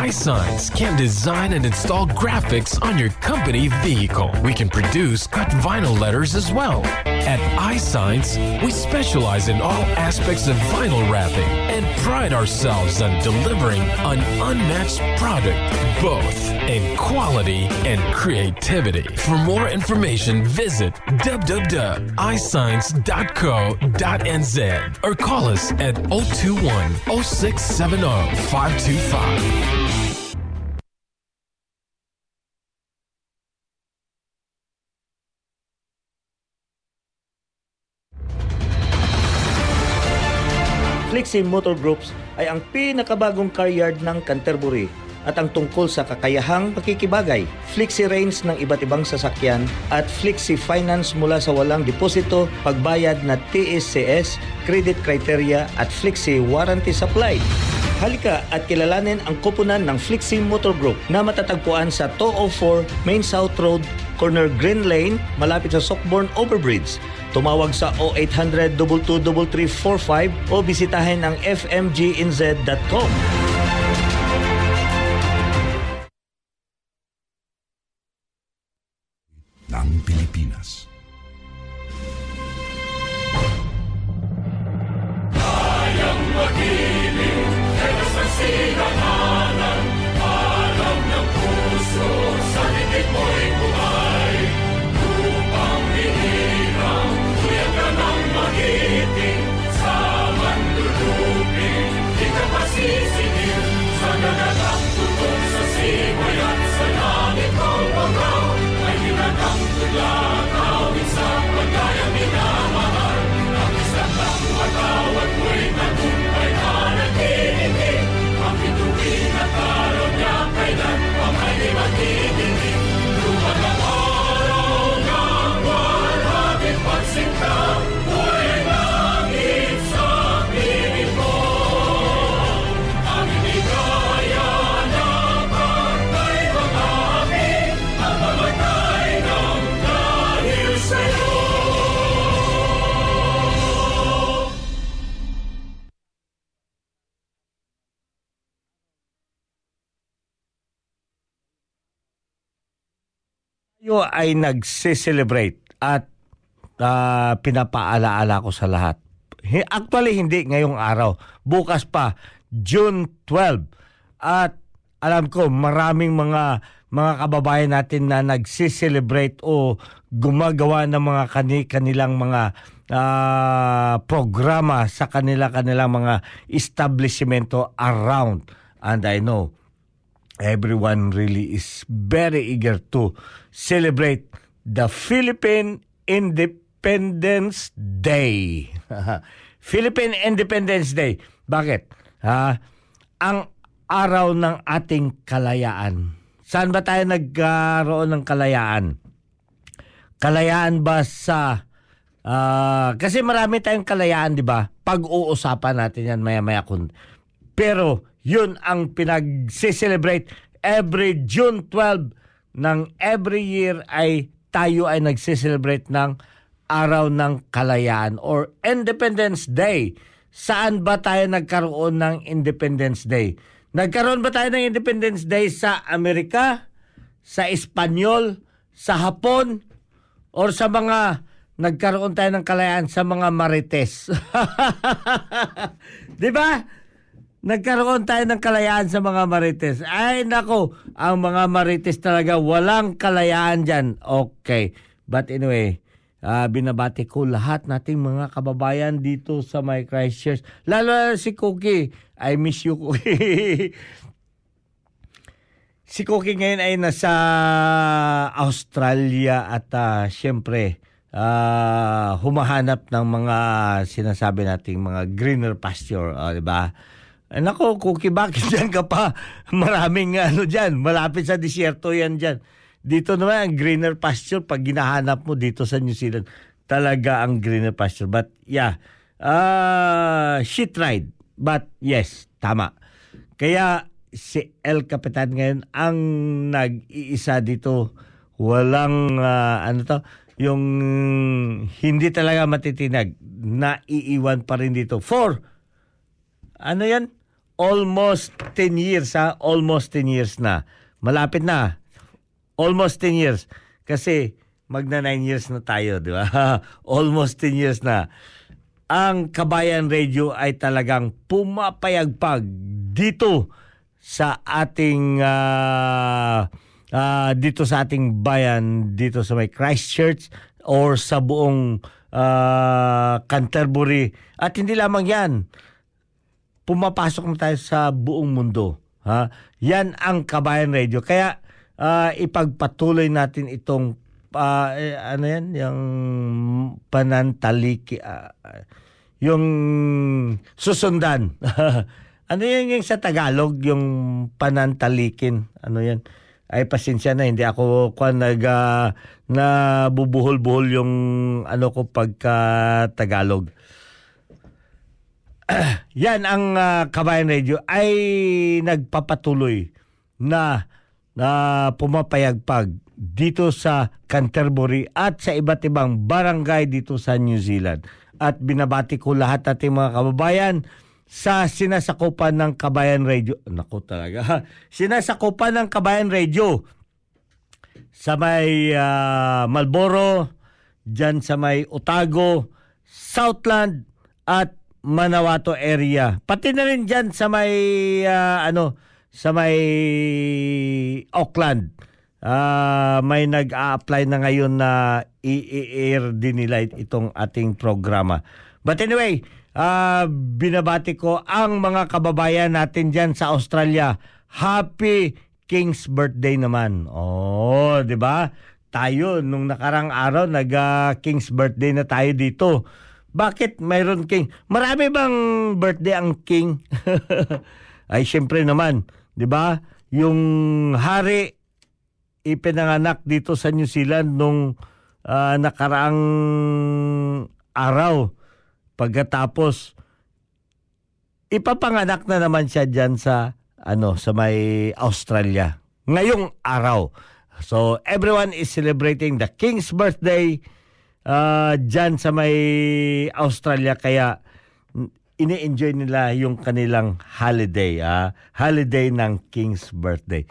iSigns can design and install graphics on your company vehicle. We can produce cut vinyl letters as well. At iSigns, we specialize in all aspects of vinyl wrapping and pride ourselves on delivering an unmatched product, both in quality and creativity. For more information, visit www.iscience.co.nz or call us at 021 0670 525. Flexi Motor Groups ay ang pinakabagong car yard ng Canterbury at ang tungkol sa kakayahang pakikibagay, flexi range ng iba't ibang sasakyan at flexi finance mula sa walang deposito, pagbayad na TSCS, credit criteria at flexi warranty supply. Halika at kilalanin ang koponan ng Flexi Motor Group na matatagpuan sa 204 Main South Road, corner Green Lane, malapit sa Sockborn Overbridge. Tumawag sa 0800 223345 o bisitahin ang fmginz.com. ay nagse-celebrate at ah, pinapaalaala ko sa lahat. Actually, hindi ngayong araw. Bukas pa, June 12. At alam ko, maraming mga mga kababayan natin na nagse-celebrate o gumagawa ng mga kani, kanilang mga ah, programa sa kanila kanilang mga establishmento around. And I know everyone really is very eager to celebrate the Philippine Independence Day. Philippine Independence Day. Bakit? Ha? Ang araw ng ating kalayaan. Saan ba tayo nagkaroon ng kalayaan? Kalayaan ba sa ah, kasi marami tayong kalayaan, 'di ba? Pag-uusapan natin 'yan maya-maya kun. Pero yun ang pinag-celebrate every June 12 ng every year ay tayo ay nagse-celebrate ng Araw ng Kalayaan or Independence Day. Saan ba tayo nagkaroon ng Independence Day? Nagkaroon ba tayo ng Independence Day sa Amerika, sa Espanyol, sa Hapon, or sa mga nagkaroon tayo ng kalayaan sa mga marites? 'Di ba? Nagkaroon tayo ng kalayaan sa mga marites. Ay nako, ang mga marites talaga walang kalayaan diyan. Okay. But anyway, ah, binabati ko lahat nating mga kababayan dito sa my Christchurch. Lalo na si Cookie. I miss you, Cookie. si Cookie ngayon ay nasa Australia at ah, syempre ah, humahanap ng mga sinasabi nating mga greener pasture, oh, di ba? Eh, nako, Cookie, bakit dyan ka pa? Maraming ano dyan, malapit sa disyerto yan dyan. Dito naman ang greener pasture, pag ginahanap mo dito sa New Zealand, talaga ang greener pasture. But yeah, uh, she tried. But yes, tama. Kaya si El Capitan ngayon ang nag-iisa dito. Walang, ah, ano to, yung hindi talaga matitinag. Naiiwan pa rin dito. For, ano yan? Almost 10 years ha? Almost 10 years na. Malapit na. Almost 10 years. Kasi magna 9 years na tayo, di ba? Almost 10 years na. Ang Kabayan Radio ay talagang pumapayagpag dito sa ating ah, ah, dito sa ating bayan dito sa may Christchurch or sa buong ah, Canterbury at hindi lamang 'yan pumapasok na tayo sa buong mundo. Ha? Yan ang Kabayan Radio. Kaya ah, ipagpatuloy natin itong ah, eh, ano yan, yung panantaliki, ah, yung susundan. ano yan yung sa Tagalog, yung panantalikin? Ano yan? Ay, pasensya na, hindi ako kung nag, ah, nabubuhol-buhol yung ano ko pagka Tagalog yan ang ah, Kabayan Radio ay nagpapatuloy na na pumapayagpag dito sa Canterbury at sa iba't ibang barangay dito sa New Zealand. At binabati ko lahat ating mga kababayan sa sinasakupan ng Kabayan Radio. Nako talaga. Sinasakupan ng Kabayan Radio sa may ah, Malboro, dyan sa may Otago, Southland at Manawato area. Pati na rin dyan sa may ah, ano sa may Auckland. Ah, may nag-a-apply na ngayon na i-air din nila itong ating programa. But anyway, ah, binabati ko ang mga kababayan natin dyan sa Australia. Happy King's birthday naman. Oh, 'di ba? Tayo nung nakarang araw nag ah, King's birthday na tayo dito. Bakit mayroon king? Marami bang birthday ang king? Ay syempre naman, 'di ba? Yung hari ipinanganak dito sa New Zealand nung ah, nakaraang araw. Pagkatapos ipapanganak na naman siya diyan sa ano sa may Australia ngayong araw. So everyone is celebrating the king's birthday uh, dyan sa may Australia kaya ini-enjoy nila yung kanilang holiday, ah, holiday ng King's birthday.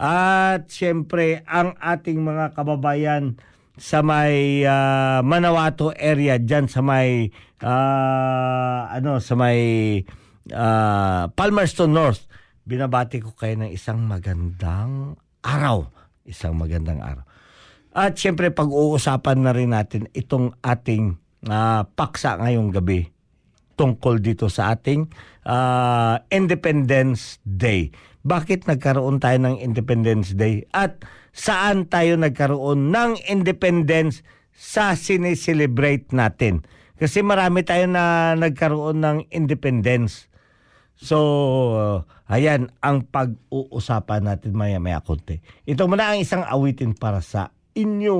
At syempre, ang ating mga kababayan sa may ah, Manawato area dyan sa may ah, ano sa may ah, Palmerston North binabati ko kayo ng isang magandang araw. Isang magandang araw at syempre pag-uusapan na rin natin itong ating ah, paksa ngayong gabi tungkol dito sa ating ah, Independence Day. Bakit nagkaroon tayo ng Independence Day? At saan tayo nagkaroon ng independence sa sineselebrate natin? Kasi marami tayo na nagkaroon ng independence. So, ayan ang pag-uusapan natin maya-maya konti. Ito muna ang isang awitin para sa inyo.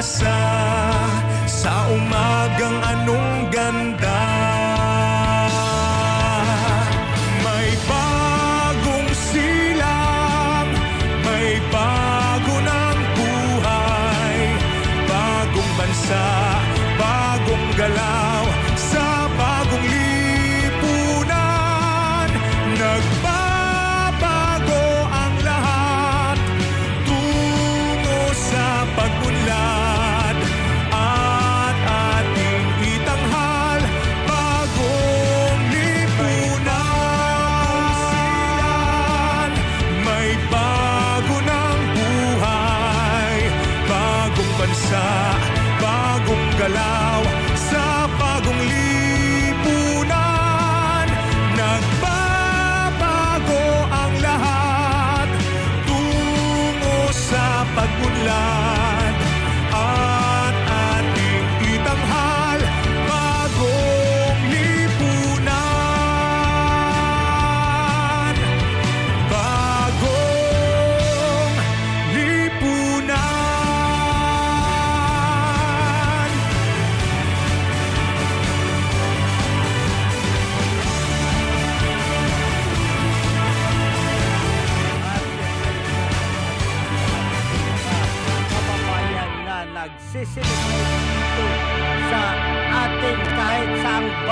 passar. Galaw Sa bagong lipunan. Nagbabago ang lahat. Tungo sa pag-unlad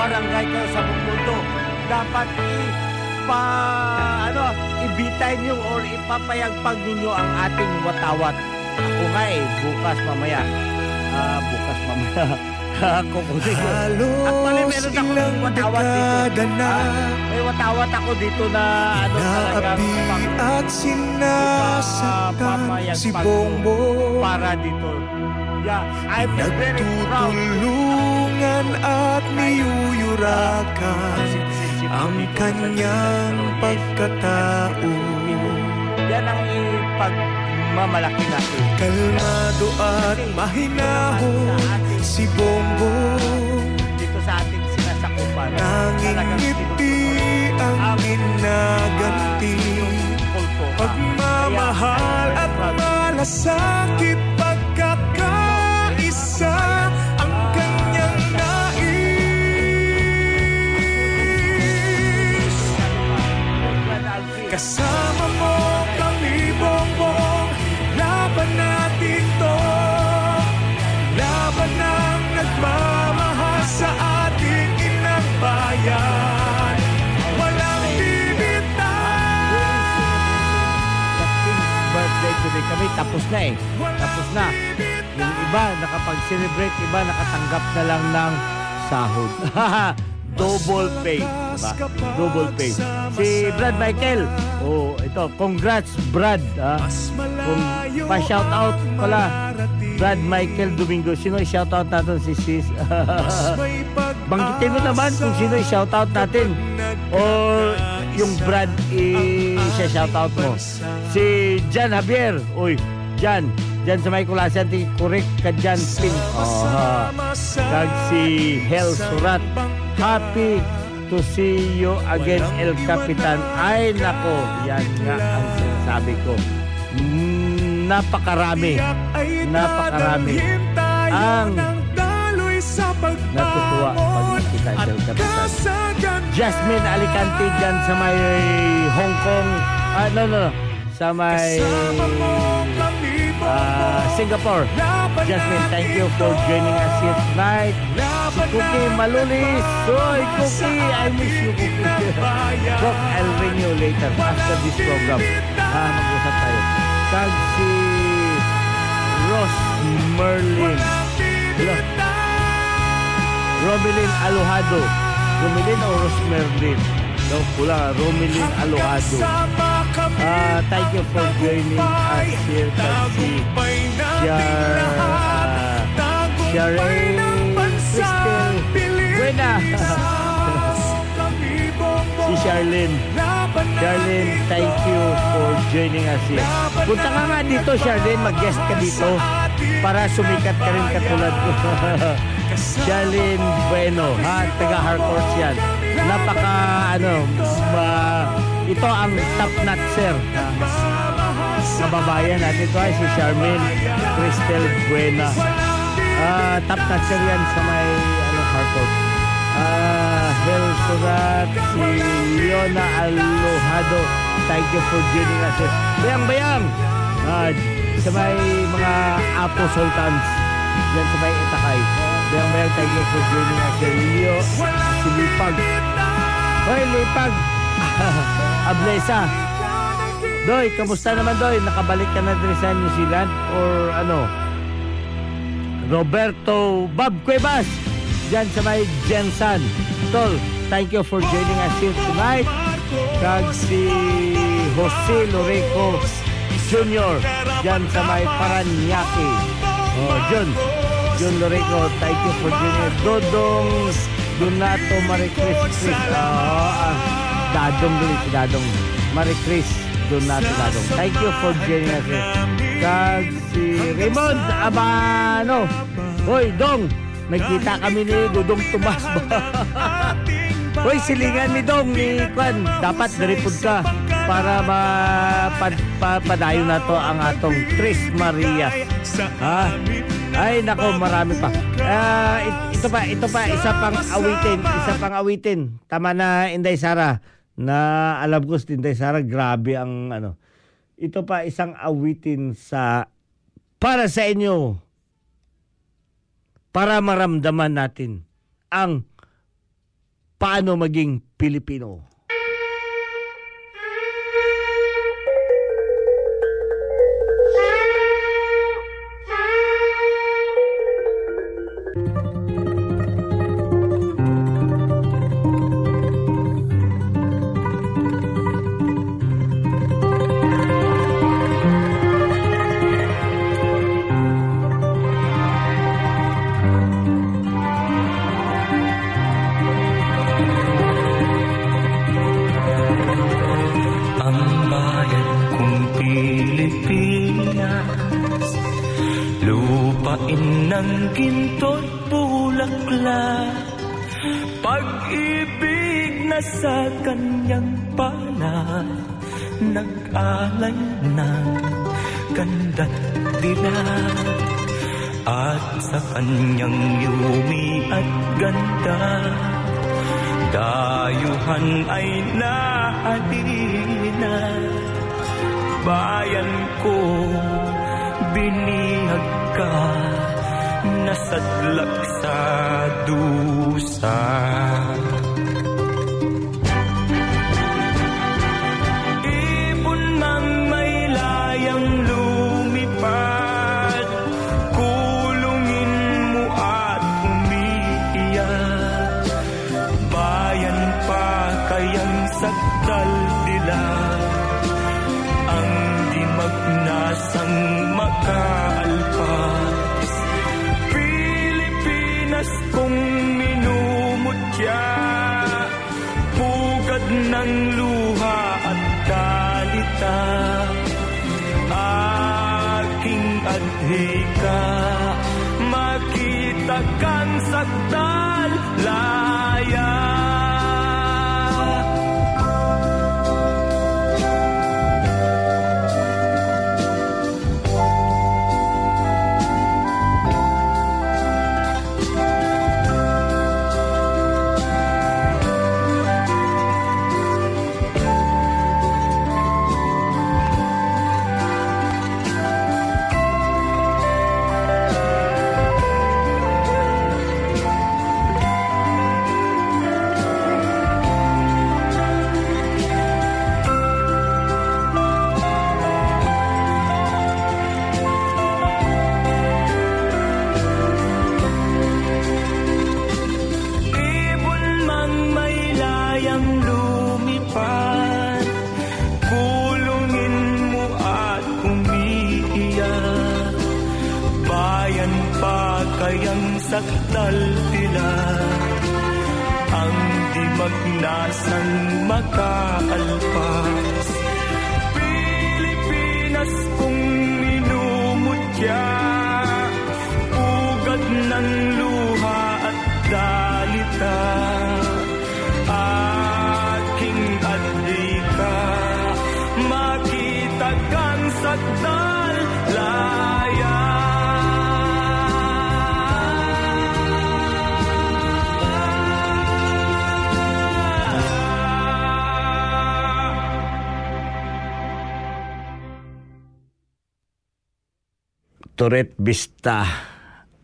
barangay kayo sa buong mundo dapat ipa ano ibitay niyo or ipapayagpag ninyo ang ating watawat ako nga eh bukas mamaya ah bukas mamaya kukunin ko Actually, meron akong watawat dito. na Ah, may watawat ako dito na ano talagang pang- at sinasaktan si Bongbong para dito. Yeah, I'm very proud. Nagtutulungan at niyuyurakan ang kanyang pagkatao. Yan ang ipagmamalaki natin. Kalmado at mahinahon si Bongbong Dito sa ating sinasakupan. Tanging Talagang ngiti ang kulto. Pagmamahal at malasakit Kasama mo kami bongbong Laban natin to Laban ng nagmamahal sa ating inang bayan Walang birthday today kami tapos na eh. Tapos na. Yung iba nakapag-celebrate, iba nakatanggap na lang ng sahod. Double pay, diba? Double pay. Si Brad Michael, oh, ito, congrats Brad, ha? Kung pa-shout out pala, Brad Michael Domingo. Sino i-shout out natin si Sis? Banggitin mo naman kung sino i-shout out natin. Or yung brand i-shout out mo. Si Jan Javier. Uy, Jan. Jan sa may kulasan, correct ka Jan Pin. Oh, ha. Kag si Hel Surat. Happy to see you again, El Capitan. Ay, nako. Yan nga ang sinasabi ko. Napakarami. Napakarami. Ang natutuwa pag nakita El Capitan. Jasmine Alicante dyan sa may Hong Kong. Ah, no, no, no. Sa may ah, Singapore. Jasmine, thank you for joining us here tonight. Si Cookie Malulis. Soy, Cookie, I miss you, Cookie. Doc, I'll ring you later after this program. Ah, mag-usap tayo. Kag si Ross Merlin. Hello. Romilin Alojado. Romilin o Rosmerlin? No, pula. Romilin Alojado. Ah, thank you for joining us here. Kasi Char, uh, Share Buena. si Charlene. Charlene, thank you for joining us here. Punta ka nga dito, Charlene. Mag-guest ka dito para sumikat ka rin katulad ko. Charlene Bueno, ha? Taga Harcourt yan. Napaka, ano, ma- ito ang top notcher. Kababayan natin ito ay si Charmaine Cristel Buena. Ah, top notcher yan sa may, ano, Harcourt. Hel Surat, si Leona Alojado. Thank you for joining us. Bayang bayang! Ah, sa may mga Apo Sultans. Yan sa may Itakay. Bayang bayang, thank you for joining us. Leo, si Lipag. Hoy, Lipag! Ablesa. Doy, kamusta naman Doy? Nakabalik ka na din sa New Zealand or ano? Roberto Bob Cuevas dyan sa may Jensen. Tol, thank you for joining us here tonight. Kag si Jose Loreco Jr. dyan sa may Paranaque. Oh, John. John Loreco, thank you for joining us. Dodong Donato Marie Chris. Oh, ah, Dadong din si Dadong. Marie Chris Donato Dadong. Thank you for joining us. here. Kag si Raymond Abano. Hoy, Dong. Nagkita kami ni Dudong Tomas ba? Hoy, silingan ni Dong ni Kwan. Dapat diripod ka para mapad, padayo na to ang atong Tris Maria. Ha? Ay, nako, marami pa. It- ito pa, ito pa, isa pang awitin, isa pang awitin. Tama na, Inday Sara, na alam ko si Inday Sara, grabe ang ano. Ito pa, isang awitin sa, para sa inyo, para maramdaman natin ang paano maging Pilipino. Pag-ibig na sa kanyang palad Nag-alay ng ganda't dilag At sa kanyang yumi at ganda Dayuhan ay nahalina Bayan ko binihag ka Nasadlak sa dusa got down. Toret Vista.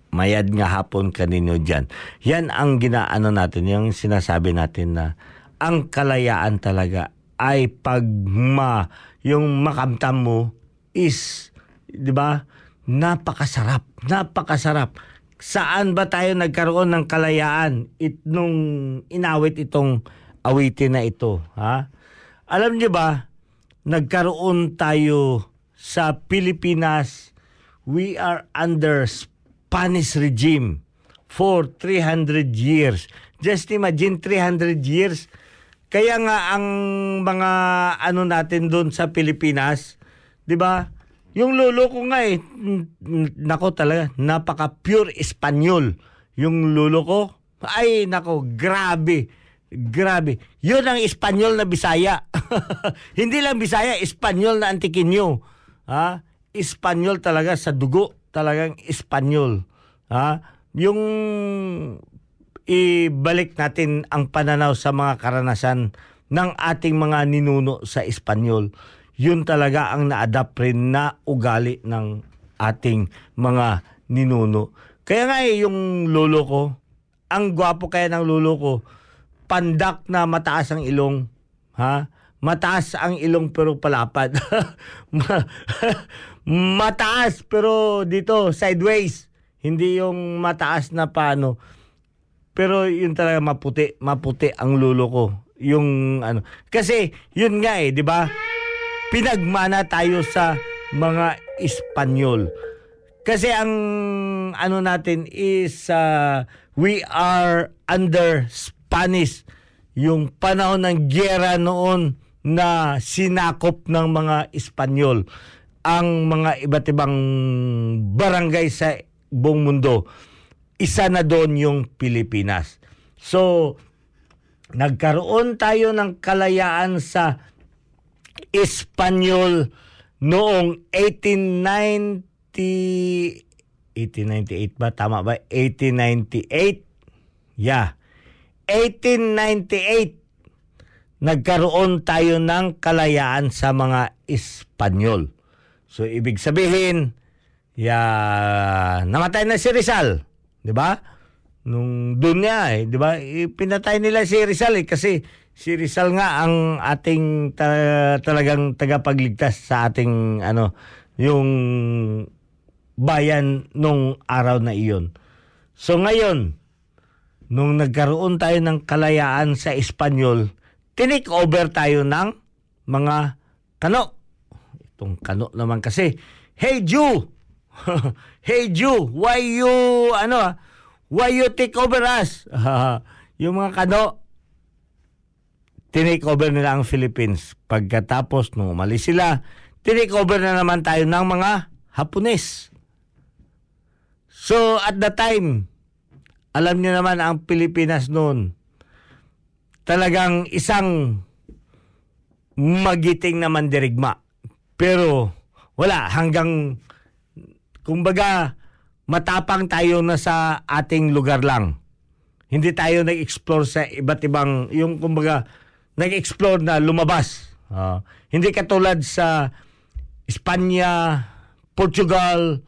Mayad nga hapon kanino dyan. Yan ang ginaano natin, yung sinasabi natin na ang kalayaan talaga ay pag ma, yung makamtam mo is, di ba, napakasarap. Napakasarap. Saan ba tayo nagkaroon ng kalayaan it, nung inawit itong awitin na ito? Ha? Alam niyo ba, nagkaroon tayo sa Pilipinas, we are under Spanish regime for 300 years. Just imagine 300 years. Kaya nga ang mga ano natin doon sa Pilipinas, 'di ba? Yung lolo ko nga eh, nako talaga, napaka pure Espanyol. Yung lolo ko, ay nako, grabe. Grabe. Yun ang Espanyol na Bisaya. Hindi lang Bisaya, Espanyol na Antikinyo. Ha? Espanyol talaga sa dugo, talagang Espanyol. Ha? Yung ibalik natin ang pananaw sa mga karanasan ng ating mga ninuno sa Espanyol. Yun talaga ang na-adapt rin na ugali ng ating mga ninuno. Kaya nga eh, yung lolo ko, ang gwapo kaya ng lolo ko, pandak na mataas ang ilong, ha? Mataas ang ilong pero palapad. Ma- mataas pero dito sideways. Hindi yung mataas na paano. Pero yun talaga maputi, maputi ang lulo ko. Yung ano. Kasi yun nga eh, 'di ba? Pinagmana tayo sa mga Espanyol. Kasi ang ano natin is uh, we are under Spanish. Yung panahon ng giyera noon na sinakop ng mga Espanyol ang mga iba't ibang barangay sa buong mundo. Isa na doon yung Pilipinas. So, nagkaroon tayo ng kalayaan sa Espanyol noong 1890 1898 ba? Tama ba? 1898. Yeah. 1898 nagkaroon tayo ng kalayaan sa mga Espanyol. So ibig sabihin, ya namatay na si Rizal, 'di ba? Nung doon niya eh, 'di ba? Pinatay nila si Rizal eh kasi si Rizal nga ang ating ta- talagang tagapagligtas sa ating ano, yung bayan nung araw na iyon. So ngayon, nung nagkaroon tayo ng kalayaan sa Espanyol, tinik over tayo ng mga kano. Itong kano naman kasi, Hey Jew! hey Jew, why you, ano ah, why you take over us? yung mga kano, tinake over nila ang Philippines. Pagkatapos, nung umalis sila, tinake over na naman tayo ng mga Hapones. So, at the time, alam niyo naman ang Pilipinas noon, talagang isang magiting na mandirigma. Pero wala hanggang kumbaga matapang tayo na sa ating lugar lang. Hindi tayo nag-explore sa iba't ibang yung kumbaga nag-explore na lumabas. Ah, hindi katulad sa Espanya, Portugal,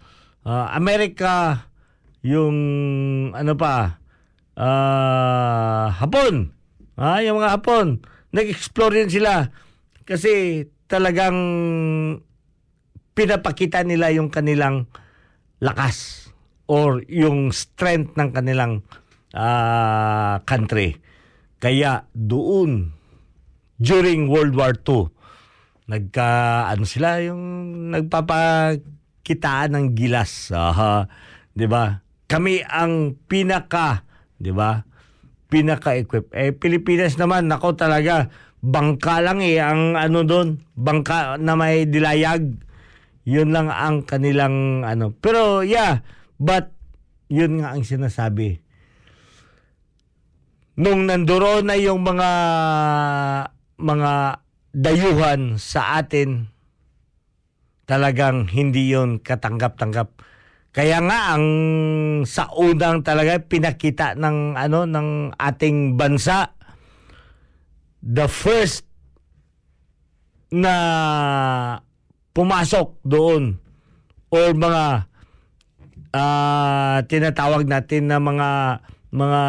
ah, Amerika, yung ano pa, ah, Hapon. Ah, yung mga Hapon, nag-explore din sila kasi talagang pinapakita nila yung kanilang lakas or yung strength ng kanilang ah, country. Kaya doon during World War II nagka ano sila yung nagpapakitaan ng gilas. Aha, 'di ba? Kami ang pinaka, 'di ba? pinaka-equip. Eh, Pilipinas naman, nako talaga, bangka lang eh, ang ano doon, bangka na may dilayag. Yun lang ang kanilang ano. Pero yeah, but yun nga ang sinasabi. Nung nandoon na yung mga mga dayuhan sa atin, talagang hindi yon katanggap-tanggap. Kaya nga ang sa unang talaga pinakita ng ano ng ating bansa the first na pumasok doon or mga ah, tinatawag natin na mga mga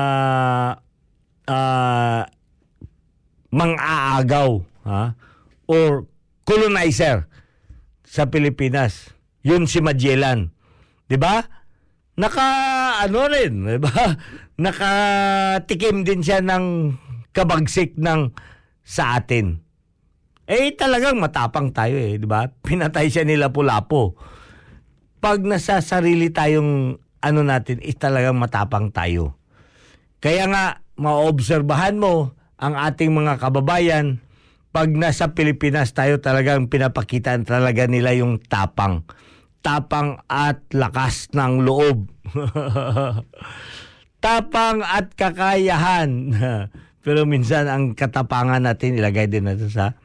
ah, mang-aagaw ha or colonizer sa Pilipinas. Yun si Magellan. 'Di ba? Naka ano rin, 'di ba? Nakatikim din siya ng kabagsik ng sa atin. Eh talagang matapang tayo eh, 'di ba? Pinatay siya nila Pulapo. Pag nasa sarili tayong ano natin, is talagang matapang tayo. Kaya nga, maobserbahan mo ang ating mga kababayan, pag nasa Pilipinas tayo talagang pinapakita talaga nila yung tapang. Tapang at lakas ng loob. tapang at kakayahan. Pero minsan ang katapangan natin ilagay din natin sa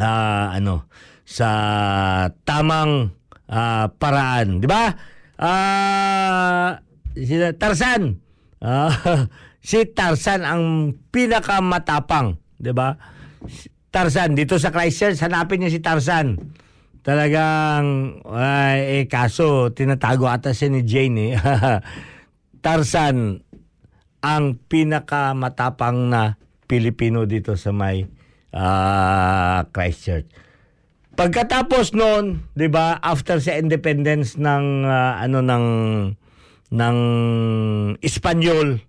ah, ano sa tamang ah, paraan, 'di ba? Ah, si Tarzan. Ah, si Tarzan ang pinakamatapang, 'di ba? Tarzan dito sa Christchurch, hanapin niyo si Tarzan. Talagang ay eh, kaso tinatago ata siya ni Jane eh. Tarzan ang pinakamatapang na Pilipino dito sa may ah, Christchurch. Pagkatapos noon, 'di ba, after sa independence ng ah, ano ng ng Espanyol,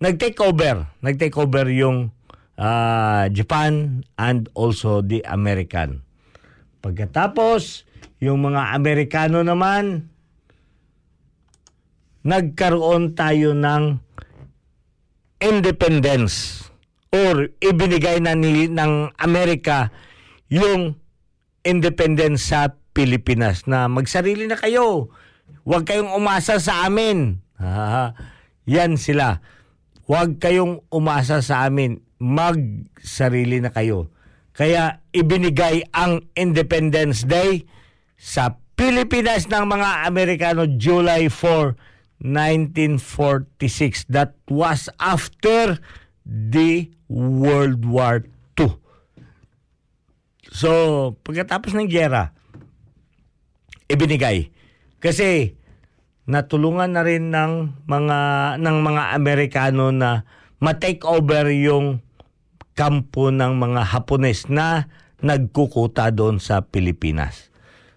nag-take over, nag-take over yung ah, Japan and also the American. Pagkatapos, yung mga Amerikano naman, nagkaroon tayo ng independence or ibinigay na ni, ng Amerika yung independence sa Pilipinas na magsarili na kayo. Huwag kayong umasa sa amin. Ah, yan sila. Huwag kayong umasa sa amin. Magsarili na kayo. Kaya ibinigay ang Independence Day sa Pilipinas ng mga Amerikano July 4, 1946. That was after the World War II. So, pagkatapos ng gyera, ibinigay. Kasi natulungan na rin ng mga ng mga Amerikano na ma-take over yung kampo ng mga Hapones na nagkukuta doon sa Pilipinas.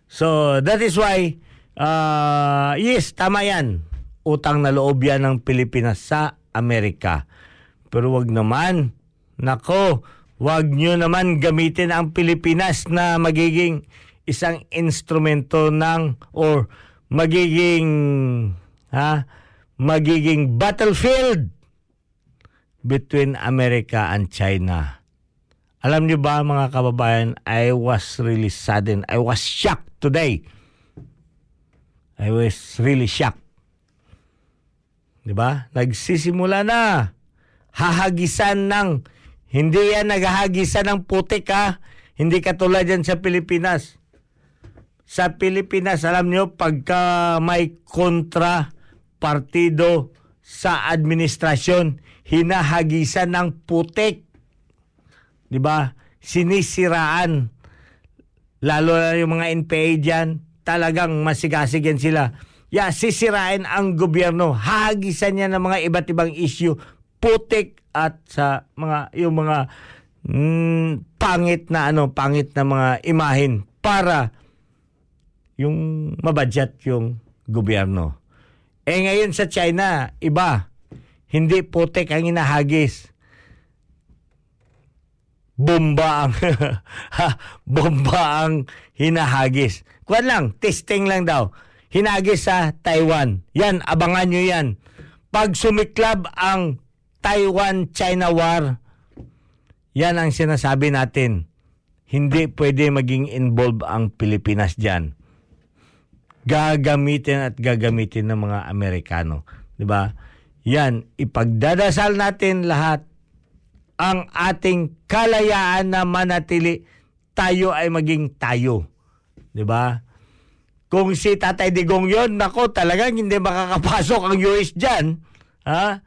So, that is why, uh, yes, tama yan. Utang na loob yan ng Pilipinas sa Amerika. Pero wag naman, nako, wag nyo naman gamitin ang Pilipinas na magiging isang instrumento ng or magiging ha magiging battlefield between America and China. Alam niyo ba mga kababayan, I was really saddened. I was shocked today. I was really shocked. 'Di ba? Nagsisimula na hahagisan ng hindi yan naghahagisan ng putik ha. Hindi katulad yan sa Pilipinas. Sa Pilipinas, alam niyo, pagka may kontra partido sa administrasyon, hinahagisan ng putik. 'Di ba? Sinisiraan. Lalo na yung mga NPA diyan, talagang masigasig yan sila. Ya, sisirain ang gobyerno. Hahagisan niya ng mga iba't ibang issue, putik at sa mga yung mga mm, pangit na ano, pangit na mga imahin para yung mabadget yung gobyerno. Eh ngayon sa China, iba. Hindi putik ang inahagis. Bomba ang bomba ang hinahagis. Kuwan lang, testing lang daw. Hinagis sa Taiwan. Yan, abangan nyo yan. Pag sumiklab ang Taiwan-China War, yan ang sinasabi natin. Hindi pwede maging involved ang Pilipinas dyan. Gagamitin at gagamitin ng mga Amerikano. Ba? Yan, ipagdadasal natin lahat ang ating kalayaan na manatili tayo ay maging tayo. 'Di ba? Kung si Tatay Digong 'yon, nako, talagang hindi makakapasok ang US diyan. Ha?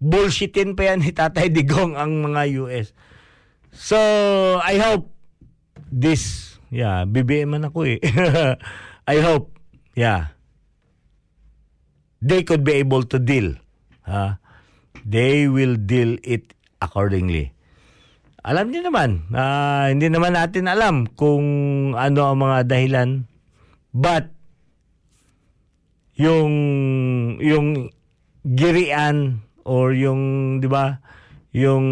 Bullshitin pa yan ni Tatay Digong ang mga US. So, I hope this, yeah, BBM man ako eh. I hope, yeah, they could be able to deal. Ha? They will deal it accordingly. Alam niyo naman, ah, hindi naman natin alam kung ano ang mga dahilan. But, yung, yung girian or yung, di ba, yung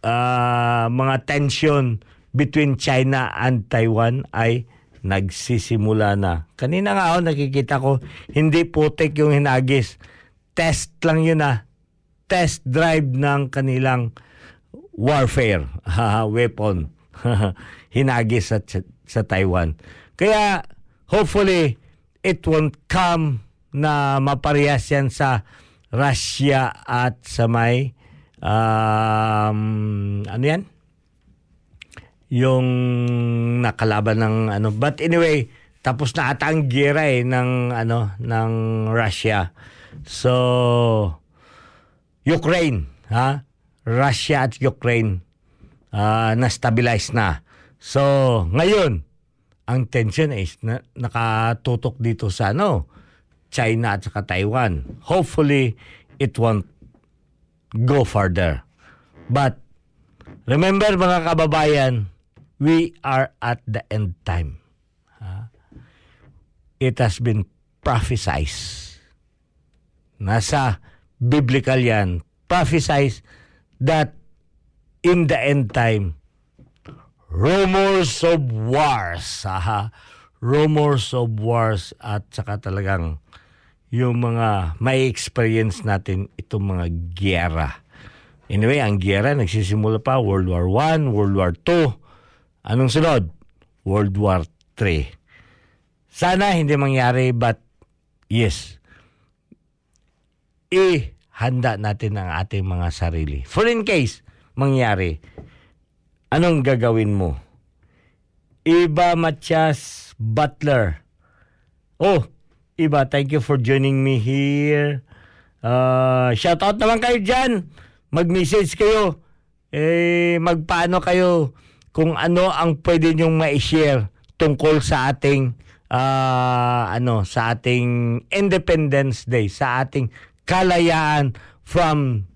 ah, mga tension between China and Taiwan ay nagsisimula na. Kanina nga ako nakikita ko, hindi putik yung hinagis. Test lang yun ah. Test drive ng kanilang warfare weapon. hinagis sa, sa Taiwan. Kaya hopefully it won't come na maparehas yan sa Russia at sa may um, ano yan? Yung nakalaban ng ano. But anyway, tapos na ata ang gira eh ng ano ng Russia. So Ukraine, ha? Russia at Ukraine uh, na-stabilize na. So, ngayon, ang tension is na, nakatutok dito sa ano, China at saka Taiwan. Hopefully, it won't go further. But, remember mga kababayan, we are at the end time. It has been prophesied. Nasa biblical yan. Prophesied that in the end time, rumors of wars, aha, rumors of wars at saka talagang yung mga may experience natin itong mga giyera. Anyway, ang giyera nagsisimula pa World War I, World War II. Anong sunod? World War III. Sana hindi mangyari but yes, ihanda natin ang ating mga sarili. For in case mangyari, anong gagawin mo? Iba Matias Butler. Oh, Iba, thank you for joining me here. Uh, shout out naman kayo dyan. Mag-message kayo. Eh, magpaano kayo kung ano ang pwede nyong ma-share tungkol sa ating uh, ano sa ating Independence Day, sa ating kalayaan from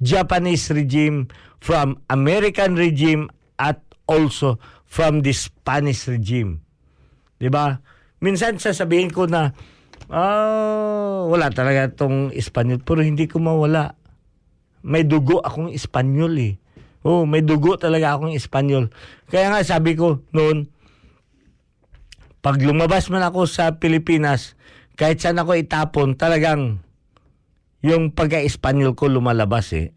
Japanese regime, from American regime at also from the Spanish regime. 'Di ba? Minsan sasabihin ko na ah, wala talaga tong Espanyol pero hindi ko mawala. May dugo akong Espanyol eh. Oh, may dugo talaga akong Espanyol. Kaya nga sabi ko noon pag lumabas man ako sa Pilipinas, kahit saan ako itapon, talagang yung pagka-Espanyol ko lumalabas eh.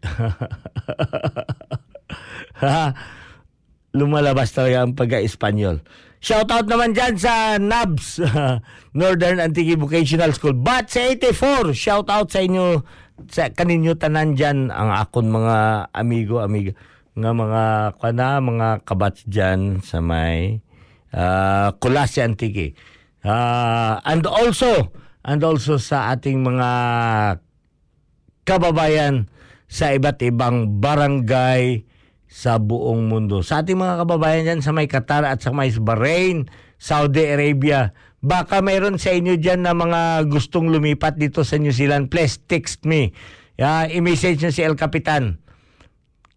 lumalabas talaga ang pagka-Espanyol. Shoutout naman dyan sa NABS, Northern Antique Vocational School. But sa 84, shoutout sa inyo, sa kaninyo tanan dyan, ang akon mga amigo, amiga, nga mga, kana, mga kabats dyan sa may uh, Kulasi Antique. Uh, and also, and also sa ating mga kababayan sa iba't ibang barangay, sa buong mundo. Sa ating mga kababayan dyan sa may Qatar at sa may Bahrain, Saudi Arabia, baka mayroon sa inyo dyan na mga gustong lumipat dito sa New Zealand, please text me. Yeah, i-message nyo si El Capitan.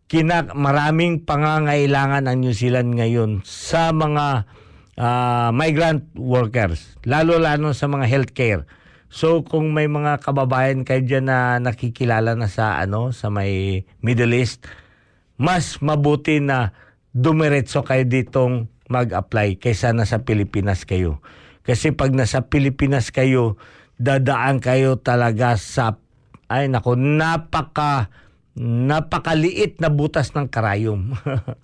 Kina, maraming pangangailangan ang New Zealand ngayon sa mga uh, migrant workers, lalo-lalo sa mga healthcare. So kung may mga kababayan kayo dyan na nakikilala na sa ano sa may Middle East, mas mabuti na dumiretso kayo ditong mag-apply kaysa nasa Pilipinas kayo. Kasi pag nasa Pilipinas kayo, dadaan kayo talaga sa ay nako, napaka napakaliit na butas ng karayom.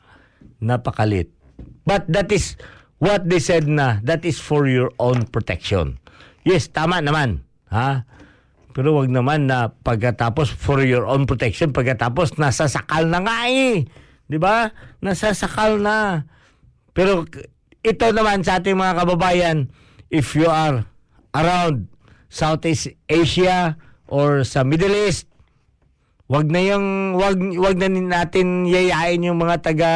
napakaliit. But that is what they said na that is for your own protection. Yes, tama naman. Ha? Pero wag naman na pagkatapos for your own protection, pagkatapos nasasakal na nga eh. 'Di ba? Nasasakal na. Pero ito naman sa ating mga kababayan, if you are around Southeast Asia or sa Middle East, wag na yung wag wag na natin yayain yung mga taga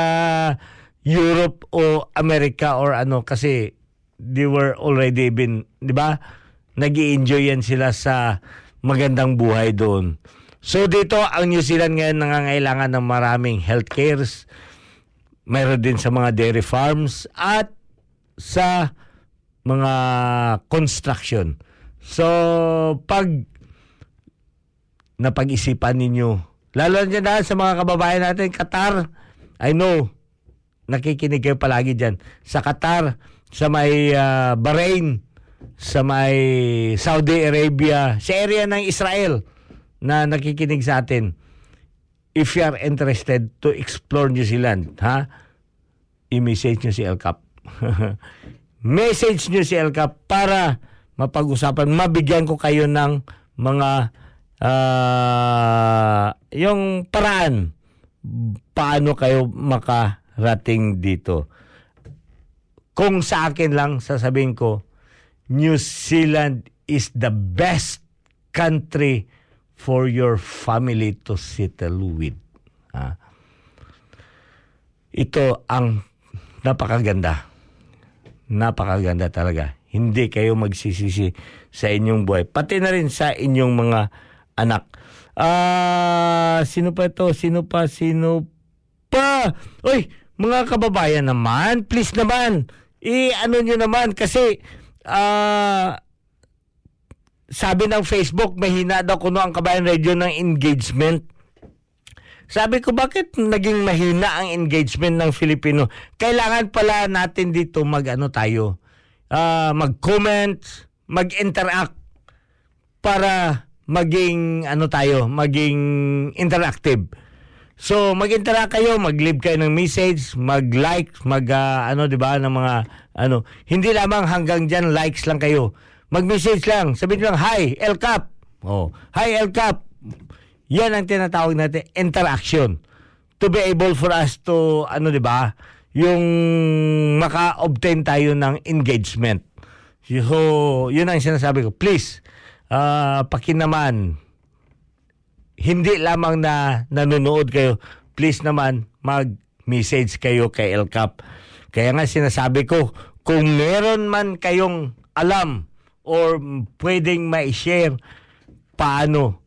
Europe o America or ano kasi they were already been, 'di ba? Nag-enjoy yan sila sa magandang buhay doon. So dito ang New Zealand ngayon nangangailangan ng maraming health cares. Mayroon din sa mga dairy farms at sa mga construction. So pag napag-isipan ninyo, lalo na dyan sa mga kababayan natin, Qatar, I know, nakikinig kayo palagi dyan. Sa Qatar, sa may ah, Bahrain, sa may Saudi Arabia, sa area ng Israel na nakikinig sa atin. If you are interested to explore New Zealand, ha? I-message nyo si LCAP. message nyo si LCAP para mapag-usapan, mabigyan ko kayo ng mga ah, yung paraan paano kayo makarating dito. Kung sa akin lang sasabihin ko, New Zealand is the best country for your family to settle with. Ah. Ito ang napakaganda. Napakaganda talaga. Hindi kayo magsisisi sa inyong buhay. Pati na rin sa inyong mga anak. Ah, sino pa ito? Sino pa? Sino pa? Uy, mga kababayan naman, please naman. I-ano nyo naman kasi ah sabi ng Facebook, mahina daw kuno ang Kabayan Radio ng engagement. Sabi ko, bakit naging mahina ang engagement ng Filipino? Kailangan pala natin dito mag-ano tayo, ah, mag-comment, mag-interact para maging ano tayo, maging interactive. So, mag-interact kayo, mag-leave kayo ng message, mag-like, mag ah, ano 'di ba ng mga ano, hindi lamang hanggang diyan likes lang kayo. Mag-message lang, sabihin lang, "Hi, LCAP." Oh, "Hi, LCAP." Yan ang tinatawag natin interaction. To be able for us to ano 'di ba, yung maka-obtain tayo ng engagement. So, yun ang sinasabi ko. Please, ah pakinaman, hindi lamang na nanonood kayo, please naman mag-message kayo kay LCAP. Kaya nga sinasabi ko, kung meron man kayong alam or pwedeng ma-share paano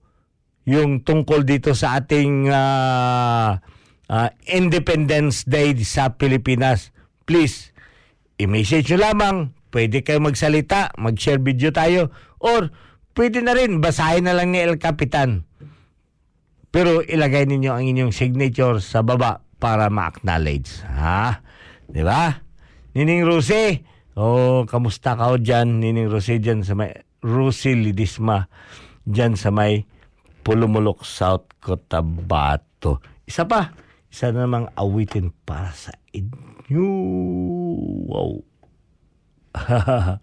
yung tungkol dito sa ating ah, ah, Independence Day sa Pilipinas, please, i-message nyo lamang. Pwede kayo magsalita, mag-share video tayo, or pwede na rin, basahin na lang ni El Capitan. Pero ilagay ninyo ang inyong signature sa baba para ma-acknowledge. Ha? Di ba? Nining Rose, oh, kamusta ka o dyan? Nining Rose dyan sa may, Rose Lidisma, dyan sa may Pulumulok, South Cotabato. Isa pa, isa na namang awitin para sa inyo. Wow.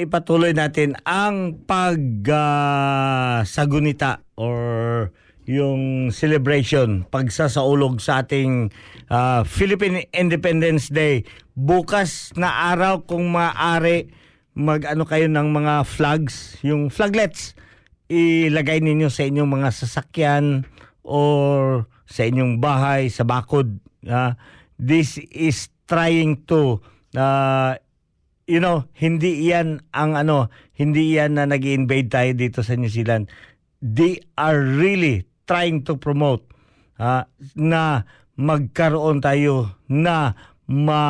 ipatuloy natin ang pag-sagunita or yung celebration, pagsasaulog sa ating ah, Philippine Independence Day. Bukas na araw kung maaari, mag-ano kayo ng mga flags, yung flaglets, ilagay ninyo sa inyong mga sasakyan or sa inyong bahay, sa bakod. ah. this is trying to ah, you know, hindi yan ang ano, hindi yan na nag invade tayo dito sa New Zealand. They are really trying to promote ah, na magkaroon tayo na ma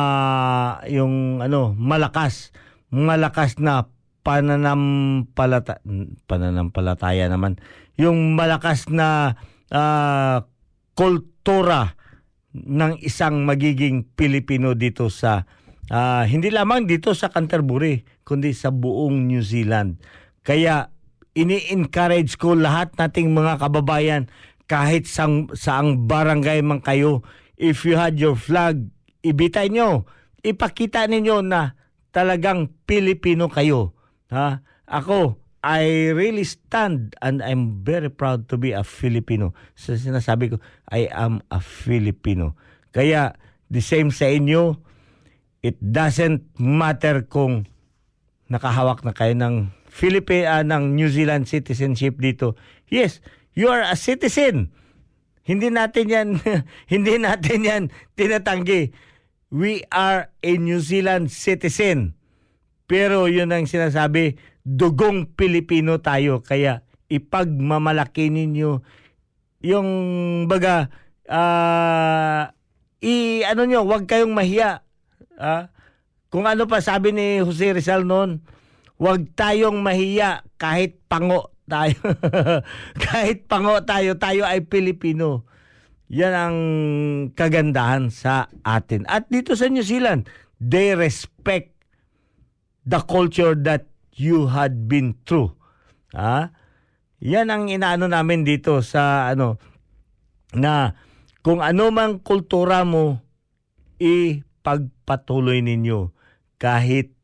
yung ano malakas malakas na pananampalata pananampalataya naman yung malakas na ah, kultura ng isang magiging Pilipino dito sa ah, hindi lamang dito sa Canterbury kundi sa buong New Zealand. Kaya ini-encourage ko lahat nating mga kababayan kahit sang, saang barangay man kayo if you had your flag ibitay nyo ipakita ninyo na talagang Pilipino kayo ha ako I really stand and I'm very proud to be a Filipino. Sa sinasabi ko, I am a Filipino. Kaya, the same sa inyo, it doesn't matter kung nakahawak na kayo ng Philippine, ah, ng New Zealand citizenship dito. Yes, you are a citizen. Hindi natin yan, hindi natin yan tinatanggi. We are a New Zealand citizen. Pero yun ang sinasabi, dugong Pilipino tayo. Kaya ipagmamalaki ninyo yung baga, ah, i, ano nyo, huwag kayong mahiya. Ah, kung ano pa sabi ni Jose Rizal noon, huwag tayong mahiya kahit pango tayo. kahit pango tayo, tayo ay Pilipino. Yan ang kagandahan sa atin. At dito sa New Zealand, they respect the culture that you had been through. Ha? Yan ang inaano namin dito sa ano na kung ano mang kultura mo ipagpatuloy ninyo kahit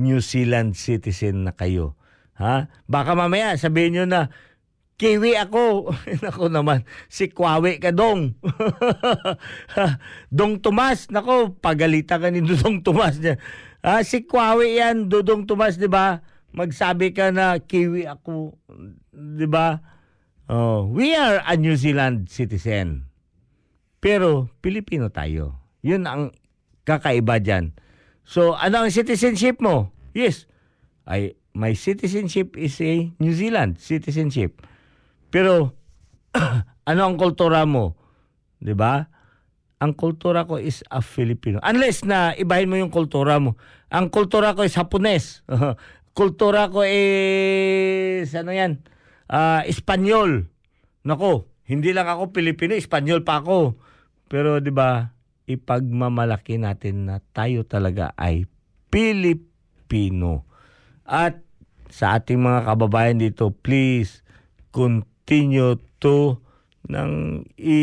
New Zealand citizen na kayo. Ha? Baka mamaya sabihin nyo na Kiwi ako. nako naman, si Kwawe ka dong. Dong Tomas, nako, pagalita ka ni Dudong Tomas niya. Ah, si Kwawe yan, Dudong Tomas, di ba? Magsabi ka na Kiwi ako, di ba? Oh, we are a New Zealand citizen. Pero Pilipino tayo. Yun ang kakaiba dyan. So, ano ang citizenship mo? Yes, I, my citizenship is a New Zealand citizenship. Pero ano ang kultura mo? ba? Ang kultura ko is a Filipino. Unless na ibahin mo yung kultura mo. Ang kultura ko is Hapones. kultura ko is ano yan? Ah, Espanyol. Nako, hindi lang ako Pilipino, Espanyol pa ako. Pero 'di ba, ipagmamalaki natin na tayo talaga ay Pilipino. At sa ating mga kababayan dito, please continue to nang i,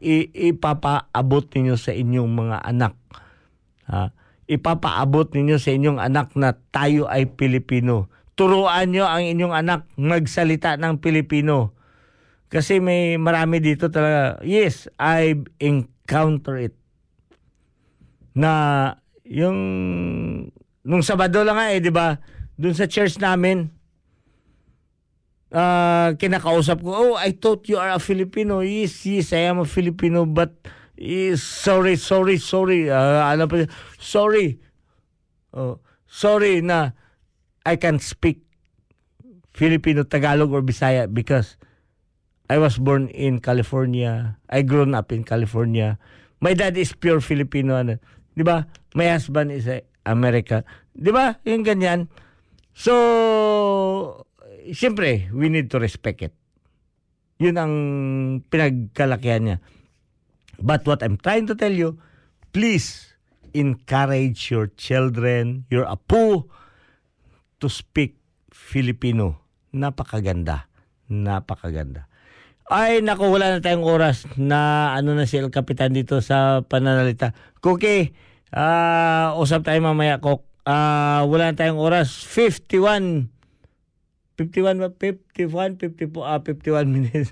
i, ipapaabot ninyo sa inyong mga anak. Ha? Ipapaabot ninyo sa inyong anak na tayo ay Pilipino. Turuan nyo ang inyong anak magsalita ng Pilipino. Kasi may marami dito talaga. Yes, I encounter it. Na yung nung Sabado lang nga eh, di ba? Doon sa church namin, uh, kinakausap ko, oh, I thought you are a Filipino. Yes, yes, I am a Filipino, but yes, sorry, sorry, sorry. Uh, ano pa, sorry. Oh, sorry na I can't speak Filipino, Tagalog, or Bisaya because I was born in California. I grown up in California. My dad is pure Filipino. Ano, di ba? My husband is a. Di ba? Yung ganyan. So, siyempre, we need to respect it. Yun ang pinagkalakihan niya. But what I'm trying to tell you, please encourage your children, your apo, to speak Filipino. Napakaganda. Napakaganda. Ay, naku, wala na tayong oras na ano na si El Capitan dito sa pananalita. Cookie, Uh, usap tayo mamaya, Kok. Uh, wala na tayong oras. 51 51 51 54 51 minutes.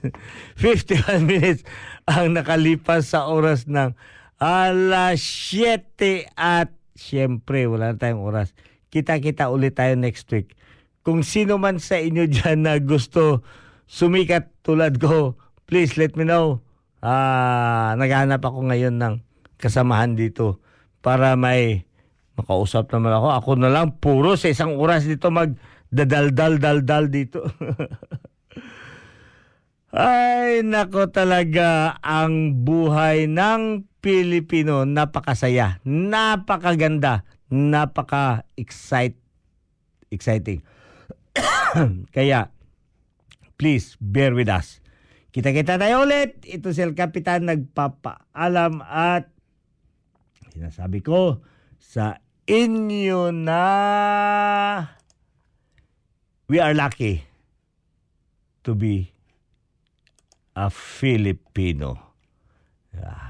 51 minutes ang nakalipas sa oras ng alas 7 at syempre wala na tayong oras. Kita-kita ulit tayo next week. Kung sino man sa inyo dyan na gusto sumikat tulad ko please let me know. Ah uh, naghahanap ako ngayon ng kasamahan dito para may makausap naman ako. Ako na lang puro sa isang oras dito magdadaldal-daldal dito. Ay, nako talaga ang buhay ng Pilipino. Napakasaya, napakaganda, napaka-excite, exciting. Kaya, please, bear with us. Kita-kita tayo ulit. Ito si El Capitan nagpapaalam at sinasabi ko sa inyo na we are lucky to be a Filipino. Yeah.